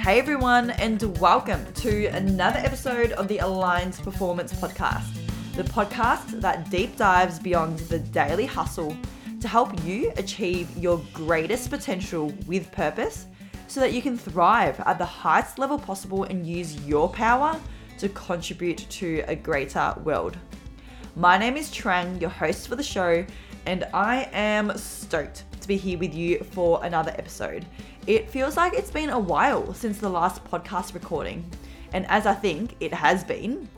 Hey everyone, and welcome to another episode of the Aligned Performance Podcast, the podcast that deep dives beyond the daily hustle to help you achieve your greatest potential with purpose so that you can thrive at the highest level possible and use your power to contribute to a greater world. My name is Trang, your host for the show, and I am stoked to be here with you for another episode. It feels like it's been a while since the last podcast recording, and as I think it has been,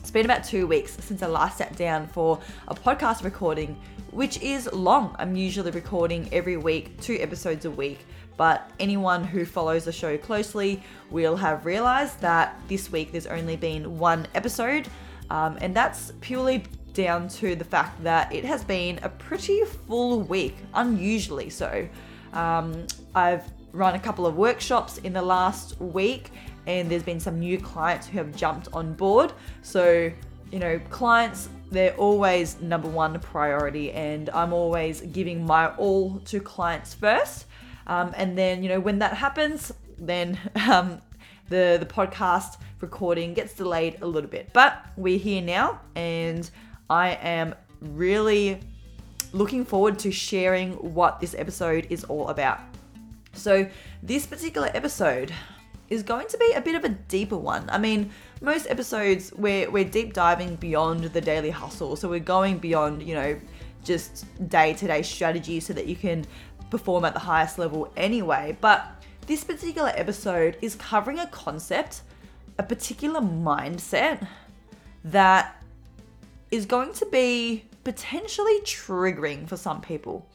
it's been about two weeks since I last sat down for a podcast recording, which is long. I'm usually recording every week, two episodes a week. But anyone who follows the show closely will have realized that this week there's only been one episode, um, and that's purely down to the fact that it has been a pretty full week, unusually so. Um, I've run a couple of workshops in the last week, and there's been some new clients who have jumped on board. So, you know, clients, they're always number one priority, and I'm always giving my all to clients first. Um, and then, you know, when that happens, then um, the the podcast recording gets delayed a little bit. But we're here now, and I am really looking forward to sharing what this episode is all about. So, this particular episode is going to be a bit of a deeper one. I mean, most episodes we're, we're deep diving beyond the daily hustle. So, we're going beyond, you know, just day to day strategy so that you can perform at the highest level anyway. But this particular episode is covering a concept, a particular mindset that is going to be potentially triggering for some people.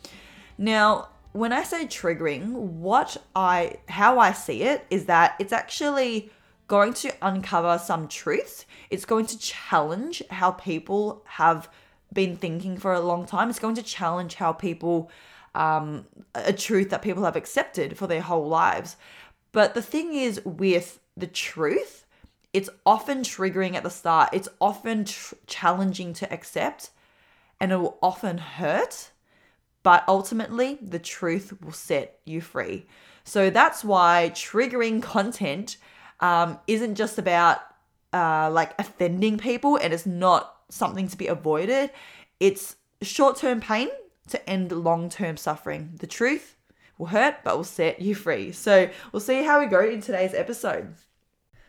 Now, when I say triggering, what I how I see it is that it's actually going to uncover some truths. It's going to challenge how people have been thinking for a long time. It's going to challenge how people um, a truth that people have accepted for their whole lives. But the thing is with the truth it's often triggering at the start. It's often tr- challenging to accept and it will often hurt, but ultimately the truth will set you free. So that's why triggering content um, isn't just about uh, like offending people and it's not something to be avoided. It's short term pain to end long term suffering. The truth will hurt, but will set you free. So we'll see how we go in today's episode.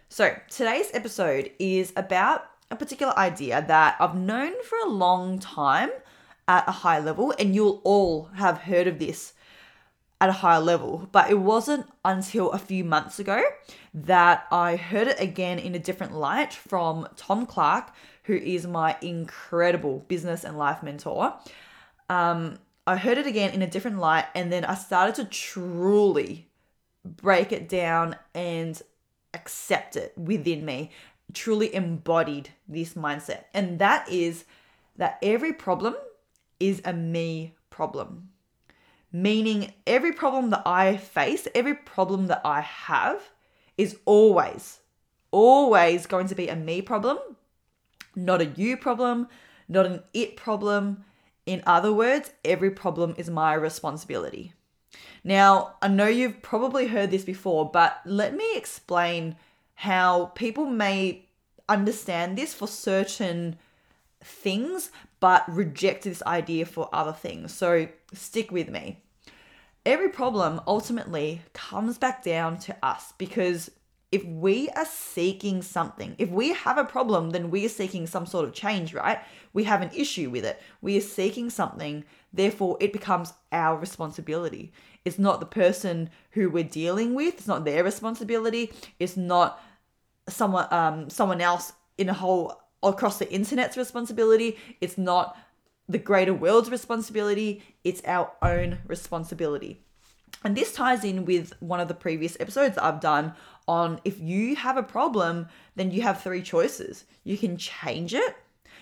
So, today's episode is about a particular idea that I've known for a long time at a high level, and you'll all have heard of this at a higher level, but it wasn't until a few months ago that I heard it again in a different light from Tom Clark, who is my incredible business and life mentor. Um, I heard it again in a different light, and then I started to truly break it down and accept it within me, truly embodied this mindset. And that is that every problem is a me problem. Meaning, every problem that I face, every problem that I have is always, always going to be a me problem, not a you problem, not an it problem. In other words, every problem is my responsibility. Now, I know you've probably heard this before, but let me explain how people may understand this for certain things, but reject this idea for other things. So stick with me. Every problem ultimately comes back down to us because if we are seeking something, if we have a problem, then we are seeking some sort of change, right? We have an issue with it. We are seeking something, therefore, it becomes our responsibility. It's not the person who we're dealing with, it's not their responsibility, it's not someone um someone else in a whole across the internet's responsibility, it's not the greater world's responsibility, it's our own responsibility. And this ties in with one of the previous episodes I've done on if you have a problem, then you have three choices. You can change it,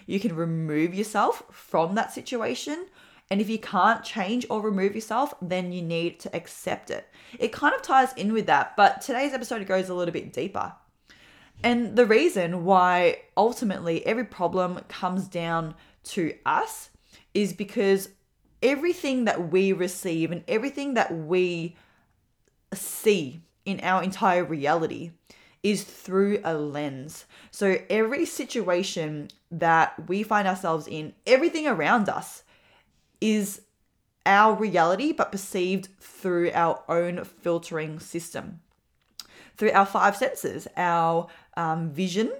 you can remove yourself from that situation, and if you can't change or remove yourself, then you need to accept it. It kind of ties in with that, but today's episode goes a little bit deeper. And the reason why ultimately every problem comes down to us is because everything that we receive and everything that we see in our entire reality is through a lens. So every situation that we find ourselves in, everything around us is our reality, but perceived through our own filtering system. Through our five senses, our um, vision,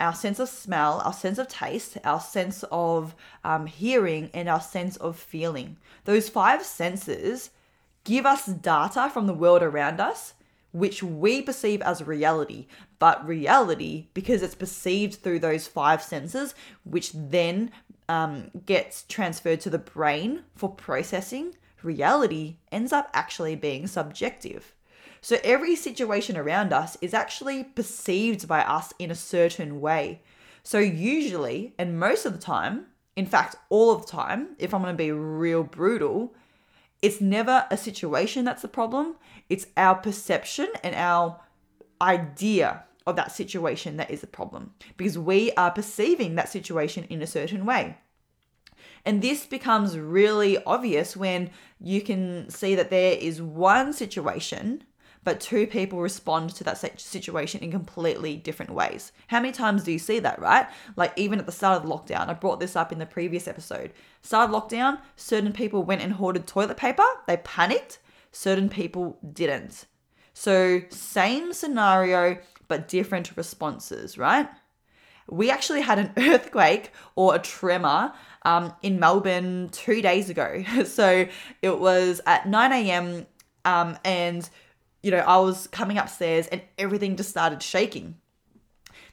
our sense of smell, our sense of taste, our sense of um, hearing, and our sense of feeling. Those five senses give us data from the world around us, which we perceive as reality. But reality, because it's perceived through those five senses, which then um, gets transferred to the brain for processing, reality ends up actually being subjective. So every situation around us is actually perceived by us in a certain way. So usually, and most of the time, in fact, all of the time, if I'm going to be real brutal, it's never a situation that's the problem. It's our perception and our idea of that situation that is the problem because we are perceiving that situation in a certain way. And this becomes really obvious when you can see that there is one situation but two people respond to that situation in completely different ways. How many times do you see that, right? Like even at the start of the lockdown, I brought this up in the previous episode. Start of lockdown, certain people went and hoarded toilet paper, they panicked, certain people didn't. So, same scenario, but different responses, right? We actually had an earthquake or a tremor um, in Melbourne two days ago. So, it was at 9 a.m. Um, and you know, I was coming upstairs and everything just started shaking.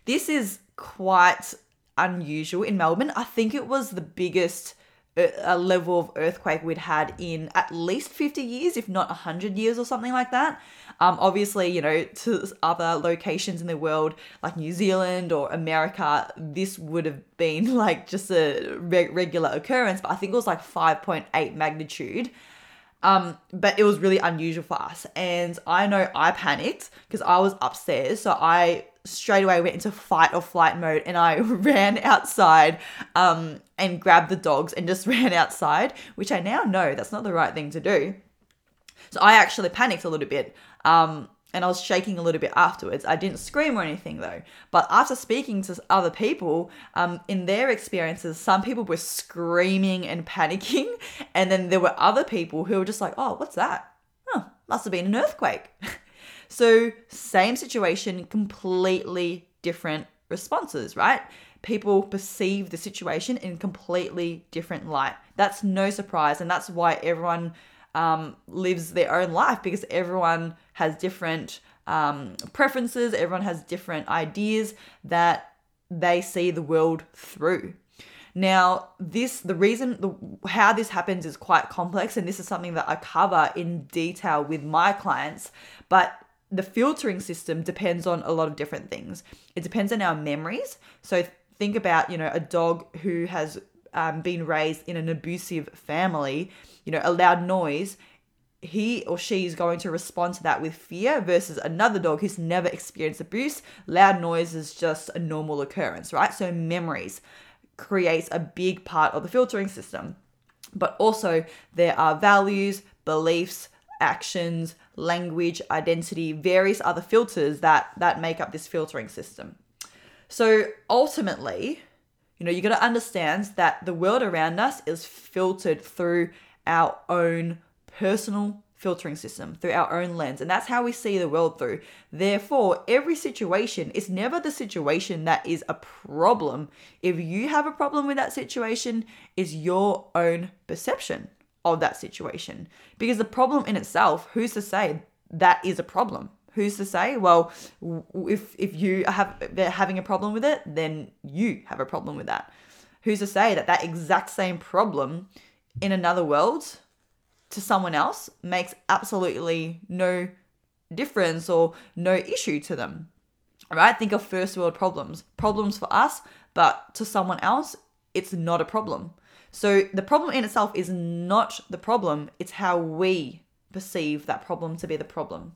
This is quite unusual in Melbourne. I think it was the biggest uh, level of earthquake we'd had in at least 50 years, if not 100 years or something like that. Um, obviously, you know, to other locations in the world like New Zealand or America, this would have been like just a re- regular occurrence, but I think it was like 5.8 magnitude. Um, but it was really unusual for us. And I know I panicked because I was upstairs. So I straight away went into fight or flight mode and I ran outside um, and grabbed the dogs and just ran outside, which I now know that's not the right thing to do. So I actually panicked a little bit. Um, and I was shaking a little bit afterwards. I didn't scream or anything though. But after speaking to other people, um, in their experiences, some people were screaming and panicking, and then there were other people who were just like, "Oh, what's that? Must have been an earthquake." so same situation, completely different responses, right? People perceive the situation in completely different light. That's no surprise, and that's why everyone um, lives their own life because everyone has different um, preferences, everyone has different ideas that they see the world through. Now, this the reason the, how this happens is quite complex, and this is something that I cover in detail with my clients. But the filtering system depends on a lot of different things. It depends on our memories. So think about you know a dog who has um, been raised in an abusive family, you know, a loud noise, he or she is going to respond to that with fear versus another dog who's never experienced abuse. Loud noise is just a normal occurrence, right? So memories creates a big part of the filtering system. But also there are values, beliefs, actions, language, identity, various other filters that that make up this filtering system. So ultimately, you know, you got to understand that the world around us is filtered through our own personal filtering system, through our own lens. And that's how we see the world through. Therefore, every situation is never the situation that is a problem. If you have a problem with that situation, is your own perception of that situation. Because the problem in itself, who's to say that is a problem? who's to say? Well, if if you have they're having a problem with it, then you have a problem with that. Who's to say that that exact same problem in another world to someone else makes absolutely no difference or no issue to them? Right? Think of first world problems. Problems for us, but to someone else, it's not a problem. So the problem in itself is not the problem, it's how we perceive that problem to be the problem.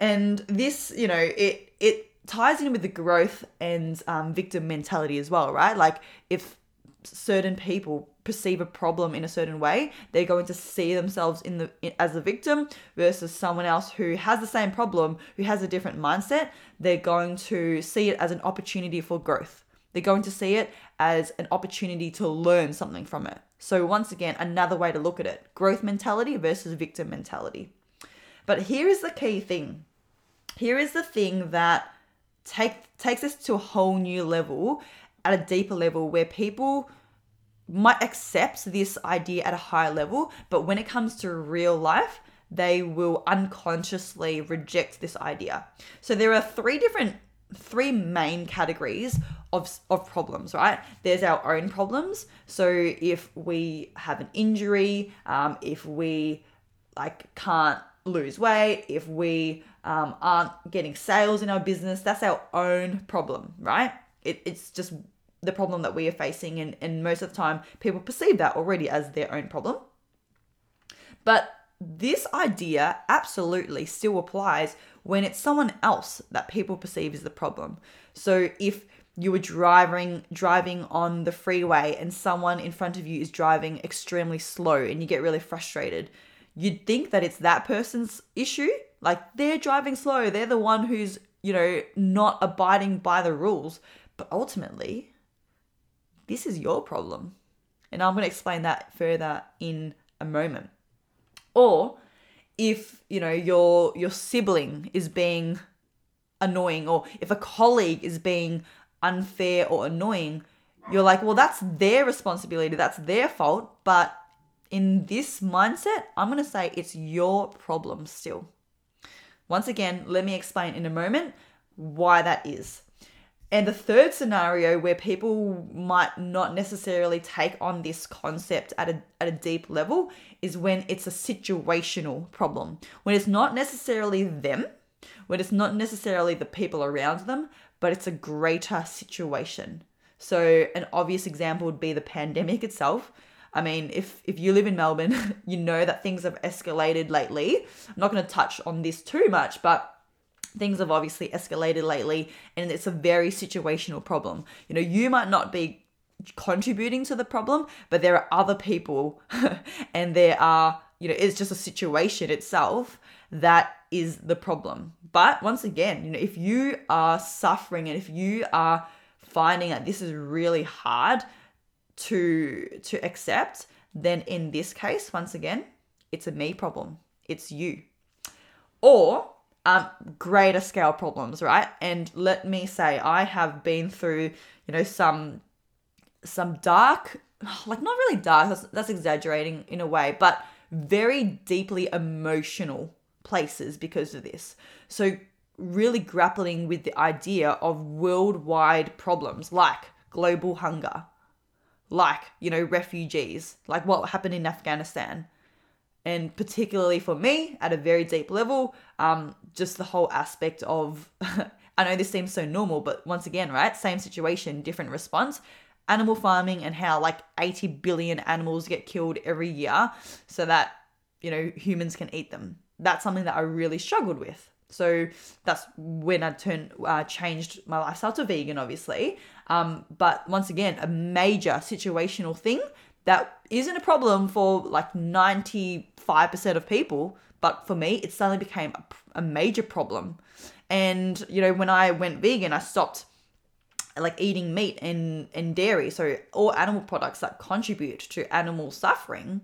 And this, you know, it it ties in with the growth and um, victim mentality as well, right? Like if certain people perceive a problem in a certain way they're going to see themselves in the in, as a victim versus someone else who has the same problem who has a different mindset they're going to see it as an opportunity for growth. They're going to see it as an opportunity to learn something from it. So once again another way to look at it growth mentality versus victim mentality. But here is the key thing. Here is the thing that take, takes us to a whole new level at a deeper level where people might accept this idea at a higher level, but when it comes to real life, they will unconsciously reject this idea. So there are three different three main categories of, of problems, right? There's our own problems. So if we have an injury, um, if we like can't lose weight, if we um, aren't getting sales in our business, that's our own problem, right? It, it's just the problem that we are facing, and, and most of the time, people perceive that already as their own problem. But this idea absolutely still applies when it's someone else that people perceive as the problem. So if you were driving driving on the freeway and someone in front of you is driving extremely slow and you get really frustrated, you'd think that it's that person's issue. Like they're driving slow, they're the one who's, you know, not abiding by the rules. But ultimately, this is your problem. And I'm going to explain that further in a moment. Or if, you know, your your sibling is being annoying or if a colleague is being unfair or annoying, you're like, well, that's their responsibility, that's their fault, but in this mindset, I'm going to say it's your problem still. Once again, let me explain in a moment why that is. And the third scenario where people might not necessarily take on this concept at a, at a deep level is when it's a situational problem. When it's not necessarily them, when it's not necessarily the people around them, but it's a greater situation. So, an obvious example would be the pandemic itself. I mean, if if you live in Melbourne, you know that things have escalated lately. I'm not going to touch on this too much, but things have obviously escalated lately and it's a very situational problem. You know, you might not be contributing to the problem, but there are other people and there are, you know, it's just a situation itself that is the problem. But once again, you know, if you are suffering and if you are finding that this is really hard to to accept, then in this case, once again, it's a me problem. It's you. Or um, greater scale problems, right? And let me say, I have been through, you know, some some dark, like not really dark. That's, that's exaggerating in a way, but very deeply emotional places because of this. So really grappling with the idea of worldwide problems like global hunger, like, you know, refugees, like what happened in Afghanistan. And particularly for me, at a very deep level, um, just the whole aspect of, I know this seems so normal, but once again, right? Same situation, different response. Animal farming and how like 80 billion animals get killed every year so that, you know, humans can eat them. That's something that I really struggled with. So that's when I turned, uh, changed my lifestyle to vegan, obviously. Um, but once again, a major situational thing that isn't a problem for like 95% of people, but for me, it suddenly became a, a major problem. And, you know, when I went vegan, I stopped like eating meat and, and dairy. So all animal products that contribute to animal suffering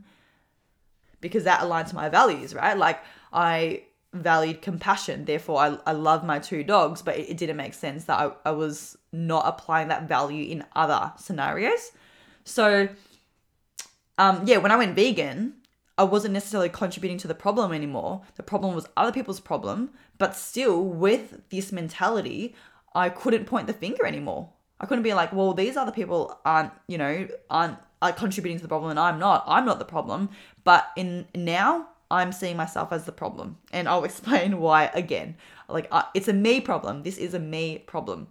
because that aligns to my values, right? Like I valued compassion. Therefore, I, I love my two dogs, but it, it didn't make sense that I, I was not applying that value in other scenarios. So, um, yeah, when I went vegan, I wasn't necessarily contributing to the problem anymore. The problem was other people's problem, but still, with this mentality, I couldn't point the finger anymore. I couldn't be like, well, these other people aren't, you know, aren't are contributing to the problem and I'm not. I'm not the problem. But in now, I'm seeing myself as the problem. And I'll explain why again. Like, uh, it's a me problem. This is a me problem.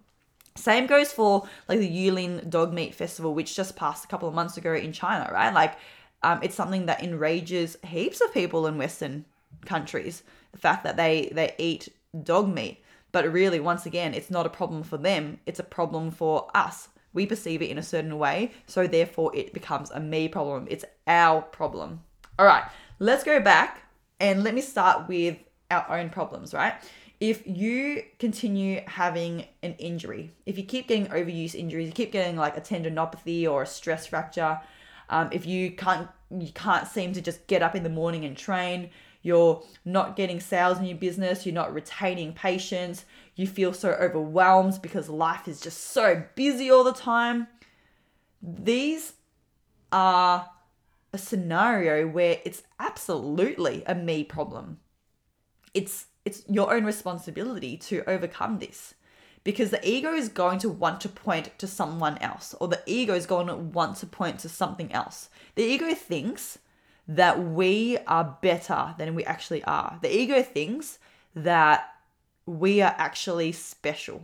Same goes for like the Yulin Dog Meat Festival, which just passed a couple of months ago in China, right? Like, um, it's something that enrages heaps of people in Western countries. The fact that they they eat dog meat, but really, once again, it's not a problem for them. It's a problem for us We perceive it in a certain way, so therefore it becomes a me problem. It's our problem. All right, let's go back and let me start with our own problems, right? If you continue having an injury, if you keep getting overuse injuries, you keep getting like a tendinopathy or a stress fracture, um, if you can't you can't seem to just get up in the morning and train, you're not getting sales in your business, you're not retaining patients, you feel so overwhelmed because life is just so busy all the time. These are a scenario where it's absolutely a me problem. It's it's your own responsibility to overcome this because the ego is going to want to point to someone else or the ego is going to want to point to something else. The ego thinks that we are better than we actually are. The ego thinks that we are actually special.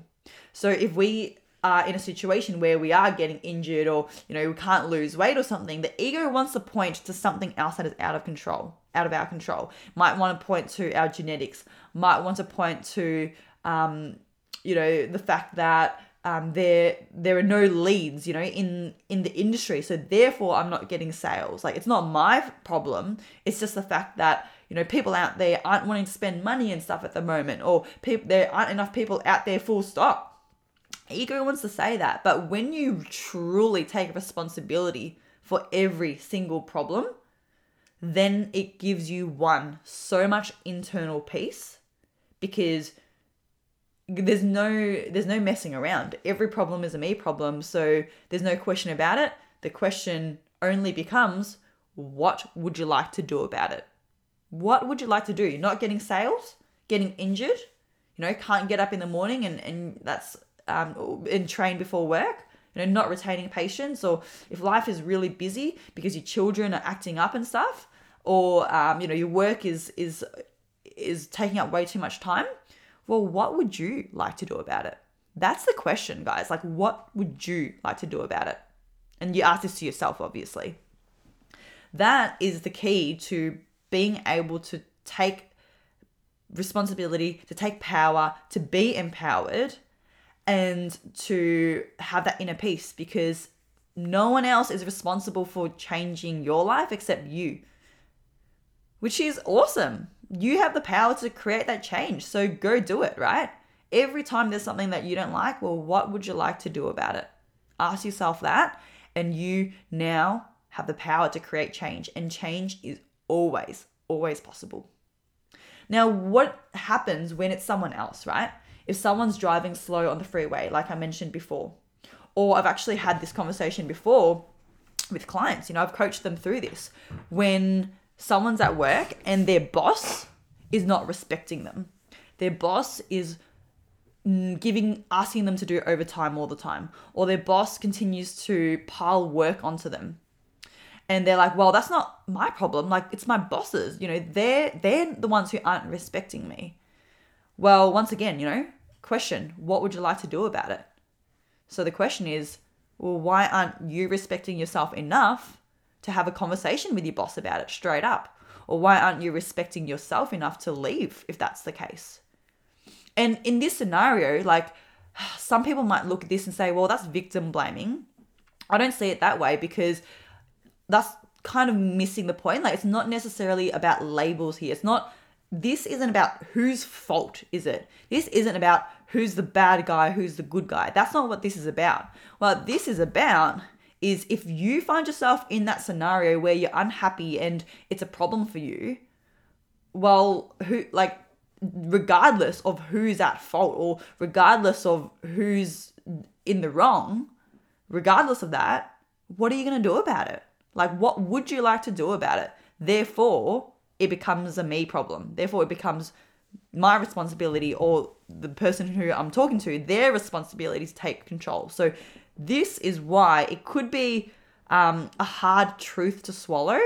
So if we are in a situation where we are getting injured or you know we can't lose weight or something, the ego wants to point to something else that is out of control, out of our control. Might want to point to our genetics. Might want to point to um, you know the fact that um, there there are no leads you know in in the industry so therefore i'm not getting sales like it's not my problem it's just the fact that you know people out there aren't wanting to spend money and stuff at the moment or people there aren't enough people out there full stop ego wants to say that but when you truly take responsibility for every single problem then it gives you one so much internal peace because there's no there's no messing around. Every problem is a me problem, so there's no question about it. The question only becomes what would you like to do about it? What would you like to do? Not getting sales, getting injured, you know, can't get up in the morning and and that's um train before work. You know, not retaining patients, or if life is really busy because your children are acting up and stuff, or um, you know your work is is is taking up way too much time well, what would you like to do about it? That's the question, guys. Like, what would you like to do about it? And you ask this to yourself, obviously. That is the key to being able to take responsibility, to take power, to be empowered, and to have that inner peace because no one else is responsible for changing your life except you, which is awesome you have the power to create that change. So go do it, right? Every time there's something that you don't like, well, what would you like to do about it? Ask yourself that, and you now have the power to create change. And change is always, always possible. Now, what happens when it's someone else, right? If someone's driving slow on the freeway, like I mentioned before, or I've actually had this conversation before with clients, you know, I've coached them through this. When someone's at work and their boss is not respecting them. Their boss is giving asking them to do overtime all the time or their boss continues to pile work onto them and they're like well that's not my problem like it's my bosses you know they're they're the ones who aren't respecting me well once again you know question what would you like to do about it so the question is well why aren't you respecting yourself enough to have a conversation with your boss about it straight up? Or why aren't you respecting yourself enough to leave if that's the case? And in this scenario, like some people might look at this and say, well, that's victim blaming. I don't see it that way because that's kind of missing the point. Like, it's not necessarily about labels here. It's not, this isn't about whose fault is it. This isn't about who's the bad guy, who's the good guy. That's not what this is about. What this is about is if you find yourself in that scenario where you're unhappy and it's a problem for you, well, who like regardless of who's at fault or regardless of who's in the wrong, regardless of that, what are you going to do about it? Like, what would you like to do about it? Therefore, it becomes a me problem. Therefore, it becomes my responsibility or the person who I'm talking to, their responsibility to take control. So this is why it could be um, a hard truth to swallow,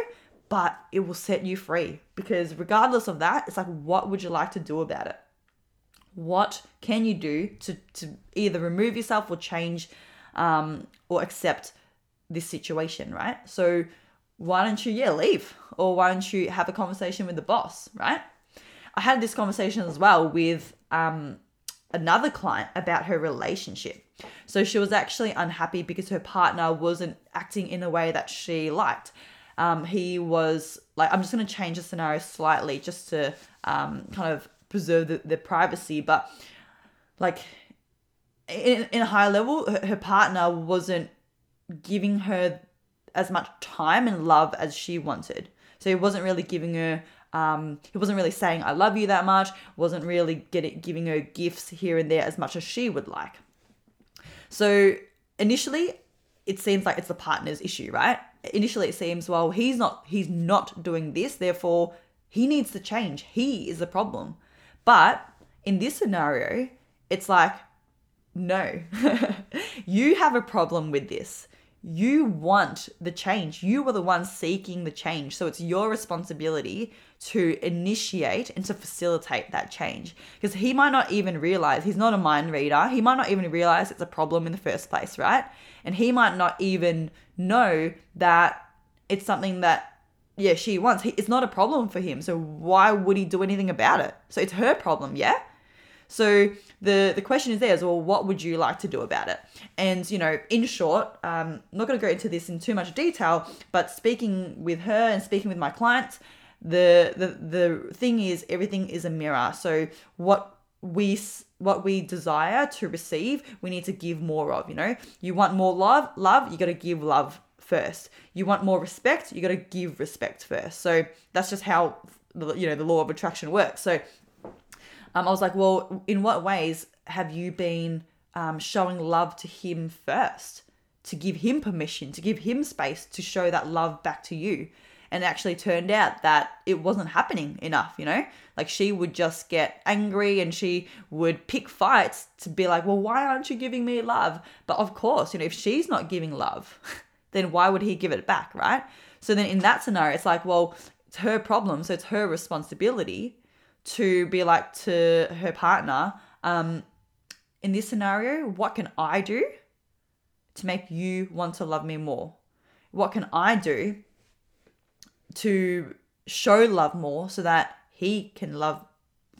but it will set you free. Because regardless of that, it's like, what would you like to do about it? What can you do to, to either remove yourself or change um, or accept this situation, right? So, why don't you, yeah, leave? Or why don't you have a conversation with the boss, right? I had this conversation as well with um, another client about her relationship. So she was actually unhappy because her partner wasn't acting in a way that she liked. Um, he was like, I'm just going to change the scenario slightly just to um, kind of preserve the, the privacy, but like in, in a high level, her, her partner wasn't giving her as much time and love as she wanted. So he wasn't really giving her um, he wasn't really saying I love you that much, wasn't really getting giving her gifts here and there as much as she would like. So initially it seems like it's the partner's issue, right? Initially it seems well he's not he's not doing this, therefore he needs to change. He is the problem. But in this scenario, it's like no. you have a problem with this. You want the change. You are the one seeking the change. So it's your responsibility to initiate and to facilitate that change. Because he might not even realize, he's not a mind reader. He might not even realize it's a problem in the first place, right? And he might not even know that it's something that yeah, she wants. It's not a problem for him. So why would he do anything about it? So it's her problem, yeah? So the the question is there is well, what would you like to do about it? And you know, in short, um, I'm not going to go into this in too much detail, but speaking with her and speaking with my clients, the the the thing is everything is a mirror. So what we what we desire to receive, we need to give more of. You know, you want more love, love, you got to give love first. You want more respect, you got to give respect first. So that's just how you know the law of attraction works. So um, I was like, well, in what ways have you been um, showing love to him first? To give him permission, to give him space to show that love back to you. And actually turned out that it wasn't happening enough, you know? Like she would just get angry and she would pick fights to be like, well, why aren't you giving me love? But of course, you know, if she's not giving love, then why would he give it back, right? So then in that scenario, it's like, well, it's her problem, so it's her responsibility to be like to her partner, um, in this scenario, what can I do to make you want to love me more? What can I do to show love more so that he can love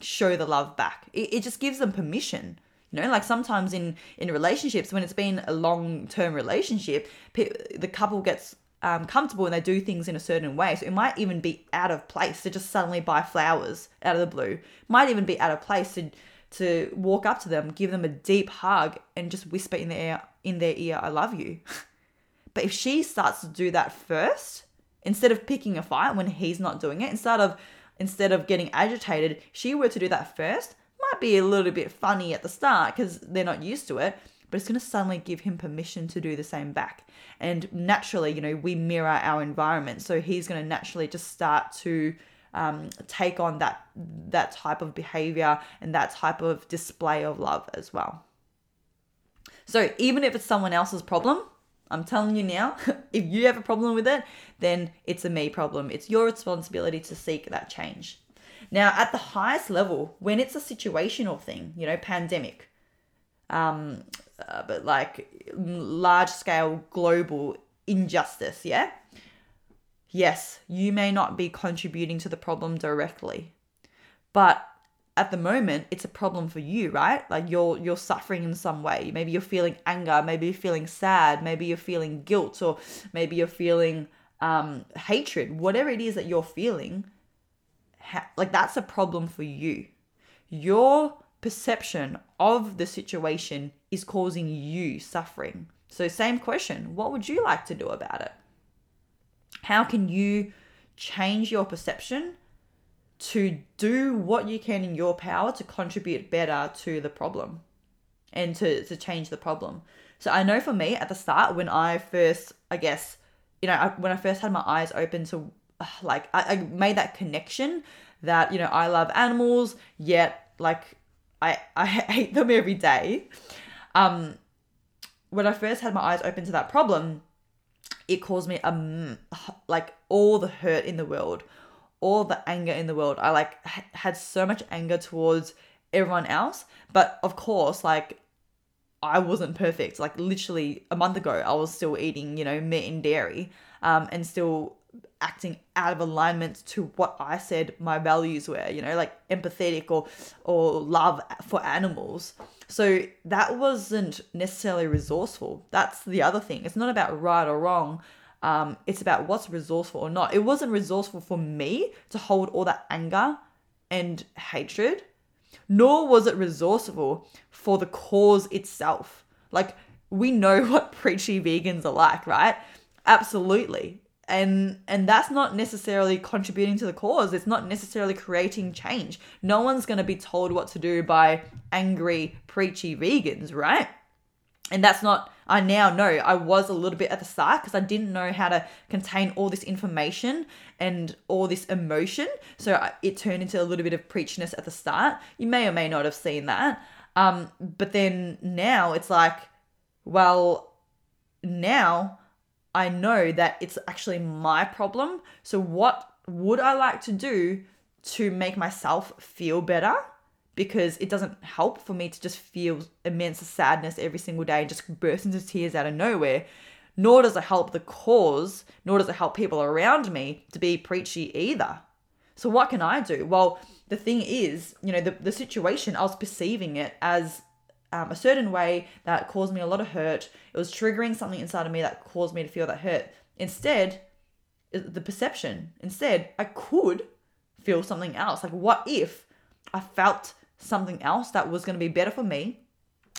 show the love back? It, it just gives them permission. You know, like sometimes in in relationships when it's been a long term relationship, the couple gets um, comfortable and they do things in a certain way. So it might even be out of place to just suddenly buy flowers out of the blue. Might even be out of place to to walk up to them, give them a deep hug, and just whisper in their in their ear, "I love you." but if she starts to do that first, instead of picking a fight when he's not doing it, instead of instead of getting agitated, she were to do that first, might be a little bit funny at the start because they're not used to it but it's going to suddenly give him permission to do the same back. And naturally, you know, we mirror our environment. So he's going to naturally just start to um, take on that that type of behavior and that type of display of love as well. So even if it's someone else's problem, I'm telling you now, if you have a problem with it, then it's a me problem. It's your responsibility to seek that change. Now, at the highest level, when it's a situational thing, you know, pandemic, um, uh, but like large scale global injustice, yeah? Yes, you may not be contributing to the problem directly, but at the moment it's a problem for you, right? Like you're you're suffering in some way. Maybe you're feeling anger, maybe you're feeling sad, maybe you're feeling guilt, or maybe you're feeling um, hatred. Whatever it is that you're feeling, ha- like that's a problem for you. Your perception of the situation is causing you suffering. So, same question what would you like to do about it? How can you change your perception to do what you can in your power to contribute better to the problem and to, to change the problem? So, I know for me at the start, when I first, I guess, you know, I, when I first had my eyes open to like, I, I made that connection that, you know, I love animals, yet, like, I, I hate them every day. Um, when I first had my eyes open to that problem, it caused me um like all the hurt in the world, all the anger in the world. I like had so much anger towards everyone else, but of course, like I wasn't perfect. Like literally a month ago, I was still eating, you know, meat and dairy, um, and still acting out of alignment to what I said my values were, you know, like empathetic or or love for animals. So that wasn't necessarily resourceful. That's the other thing. It's not about right or wrong. Um, it's about what's resourceful or not. It wasn't resourceful for me to hold all that anger and hatred, nor was it resourceful for the cause itself. Like, we know what preachy vegans are like, right? Absolutely. And and that's not necessarily contributing to the cause. It's not necessarily creating change. No one's going to be told what to do by angry preachy vegans, right? And that's not I now know I was a little bit at the start because I didn't know how to contain all this information and all this emotion. So it turned into a little bit of preachiness at the start. You may or may not have seen that. Um, but then now it's like, well, now I know that it's actually my problem. So what would I like to do to make myself feel better? because it doesn't help for me to just feel immense sadness every single day and just burst into tears out of nowhere. Nor does it help the cause, nor does it help people around me to be preachy either. So, what can I do? Well, the thing is, you know, the, the situation, I was perceiving it as um, a certain way that caused me a lot of hurt. It was triggering something inside of me that caused me to feel that hurt. Instead, the perception, instead, I could feel something else. Like, what if I felt something else that was going to be better for me,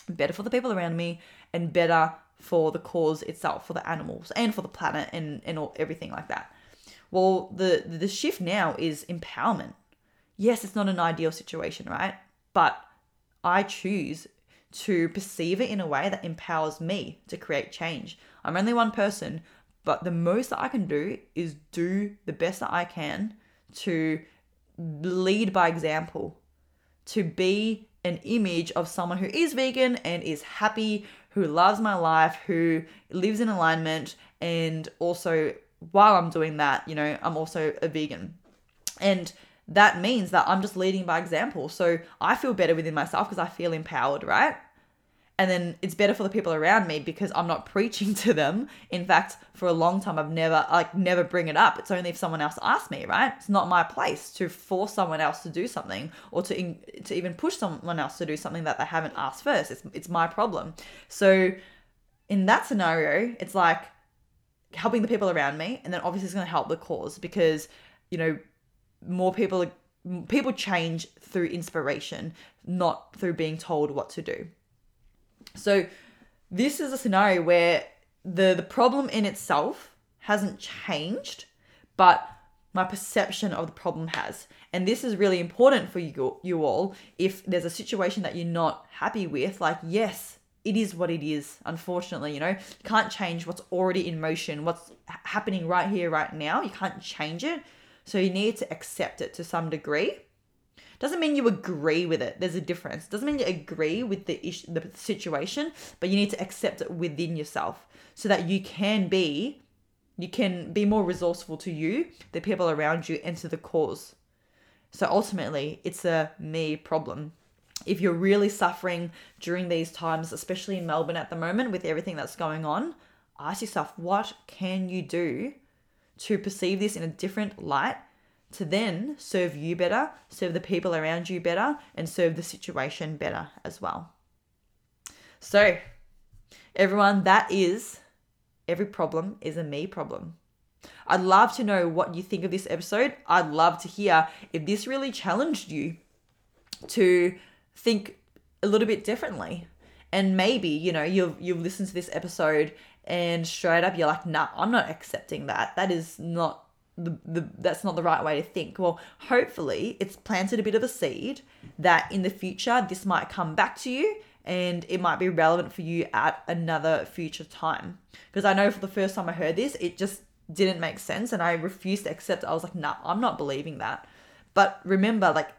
better for the people around me, and better for the cause itself, for the animals and for the planet and, and all, everything like that. Well, the, the shift now is empowerment. Yes, it's not an ideal situation, right? But I choose to perceive it in a way that empowers me to create change. I'm only one person, but the most that I can do is do the best that I can to lead by example to be an image of someone who is vegan and is happy, who loves my life, who lives in alignment, and also while I'm doing that, you know, I'm also a vegan. And that means that I'm just leading by example. So I feel better within myself because I feel empowered, right? and then it's better for the people around me because I'm not preaching to them. In fact, for a long time, I've never like never bring it up. It's only if someone else asks me, right? It's not my place to force someone else to do something or to to even push someone else to do something that they haven't asked first. It's it's my problem. So in that scenario, it's like helping the people around me, and then obviously it's going to help the cause because you know more people people change through inspiration, not through being told what to do. So this is a scenario where the the problem in itself hasn't changed, but my perception of the problem has. And this is really important for you you all if there's a situation that you're not happy with, like yes, it is what it is. Unfortunately, you know, you can't change what's already in motion, what's happening right here right now. You can't change it. So you need to accept it to some degree doesn't mean you agree with it. There's a difference. Doesn't mean you agree with the issue, the situation, but you need to accept it within yourself so that you can be you can be more resourceful to you, the people around you, and to the cause. So ultimately, it's a me problem. If you're really suffering during these times, especially in Melbourne at the moment with everything that's going on, ask yourself, what can you do to perceive this in a different light to then serve you better, serve the people around you better, and serve the situation better as well. So, everyone, that is every problem is a me problem. I'd love to know what you think of this episode. I'd love to hear if this really challenged you to think a little bit differently. And maybe, you know, you've you've listened to this episode and straight up you're like, nah, I'm not accepting that. That is not the, the that's not the right way to think. Well, hopefully it's planted a bit of a seed that in the future this might come back to you and it might be relevant for you at another future time. Because I know for the first time I heard this, it just didn't make sense and I refused to accept it. I was like, nah, I'm not believing that. But remember, like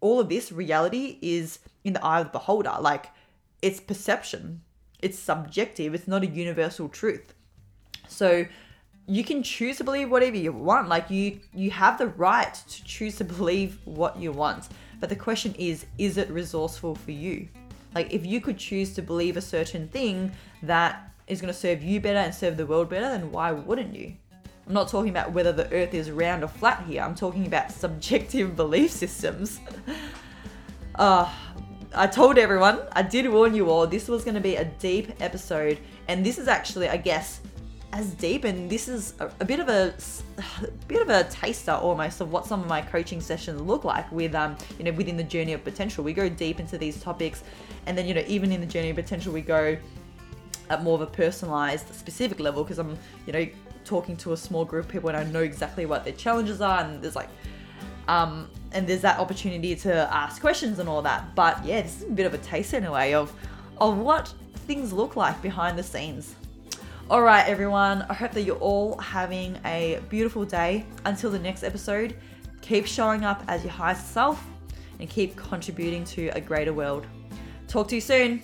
all of this reality is in the eye of the beholder. Like it's perception. It's subjective. It's not a universal truth. So you can choose to believe whatever you want. Like you you have the right to choose to believe what you want. But the question is is it resourceful for you? Like if you could choose to believe a certain thing that is going to serve you better and serve the world better then why wouldn't you? I'm not talking about whether the earth is round or flat here. I'm talking about subjective belief systems. Uh I told everyone, I did warn you all, this was going to be a deep episode. And this is actually, I guess, as deep and this is a, a, bit of a, a, bit of a taster almost of what some of my coaching sessions look like with um you know within the journey of potential we go deep into these topics and then you know even in the journey of potential we go at more of a personalized specific level because i'm you know talking to a small group of people and i know exactly what their challenges are and there's like um and there's that opportunity to ask questions and all that but yeah this is a bit of a taste anyway of of what things look like behind the scenes all right, everyone. I hope that you're all having a beautiful day. Until the next episode, keep showing up as your highest self and keep contributing to a greater world. Talk to you soon.